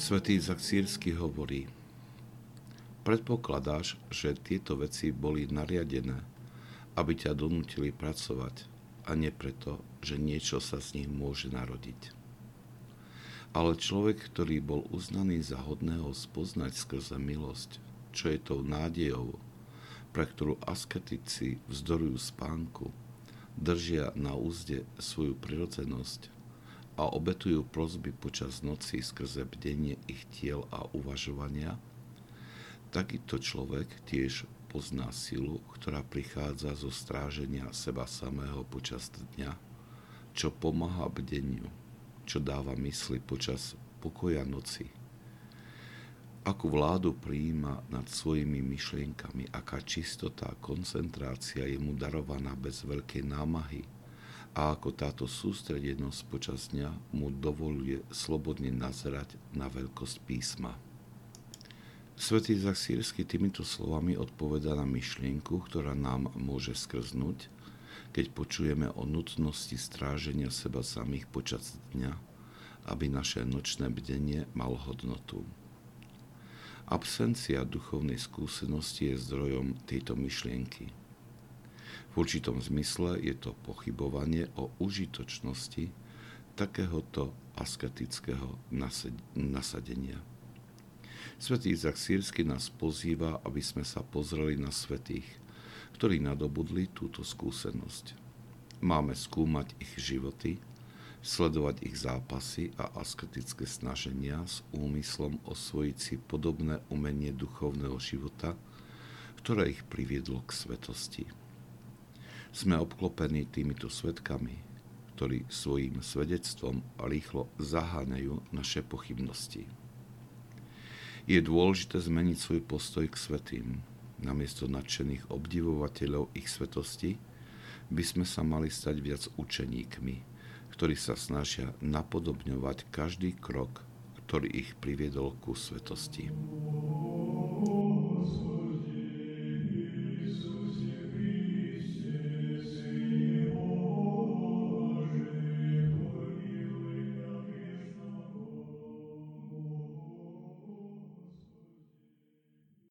Svetý Zaksírsky hovorí, predpokladáš, že tieto veci boli nariadené, aby ťa donútili pracovať a nie preto, že niečo sa z nich môže narodiť. Ale človek, ktorý bol uznaný za hodného spoznať skrze milosť, čo je tou nádejou, pre ktorú asketici vzdorujú spánku, držia na úzde svoju prirodzenosť a obetujú prozby počas noci skrze bdenie ich tiel a uvažovania, takýto človek tiež pozná silu, ktorá prichádza zo stráženia seba samého počas dňa, čo pomáha bdeniu, čo dáva mysli počas pokoja noci. Akú vládu prijíma nad svojimi myšlienkami, aká čistota a koncentrácia je mu darovaná bez veľkej námahy, a ako táto sústredenosť počas dňa mu dovoluje slobodne nazerať na veľkosť písma. Svetý Zaksírsky týmito slovami odpoveda na myšlienku, ktorá nám môže skrznúť, keď počujeme o nutnosti stráženia seba samých počas dňa, aby naše nočné bdenie mal hodnotu. Absencia duchovnej skúsenosti je zdrojom tejto myšlienky – v určitom zmysle je to pochybovanie o užitočnosti takéhoto asketického nasadenia. Svetý Izak Sírsky nás pozýva, aby sme sa pozreli na svetých, ktorí nadobudli túto skúsenosť. Máme skúmať ich životy, sledovať ich zápasy a asketické snaženia s úmyslom osvojiť si podobné umenie duchovného života, ktoré ich priviedlo k svetosti. Sme obklopení týmito svetkami, ktorí svojim svedectvom rýchlo zaháňajú naše pochybnosti. Je dôležité zmeniť svoj postoj k svetým. Namiesto nadšených obdivovateľov ich svetosti by sme sa mali stať viac učeníkmi, ktorí sa snažia napodobňovať každý krok, ktorý ich priviedol ku svetosti.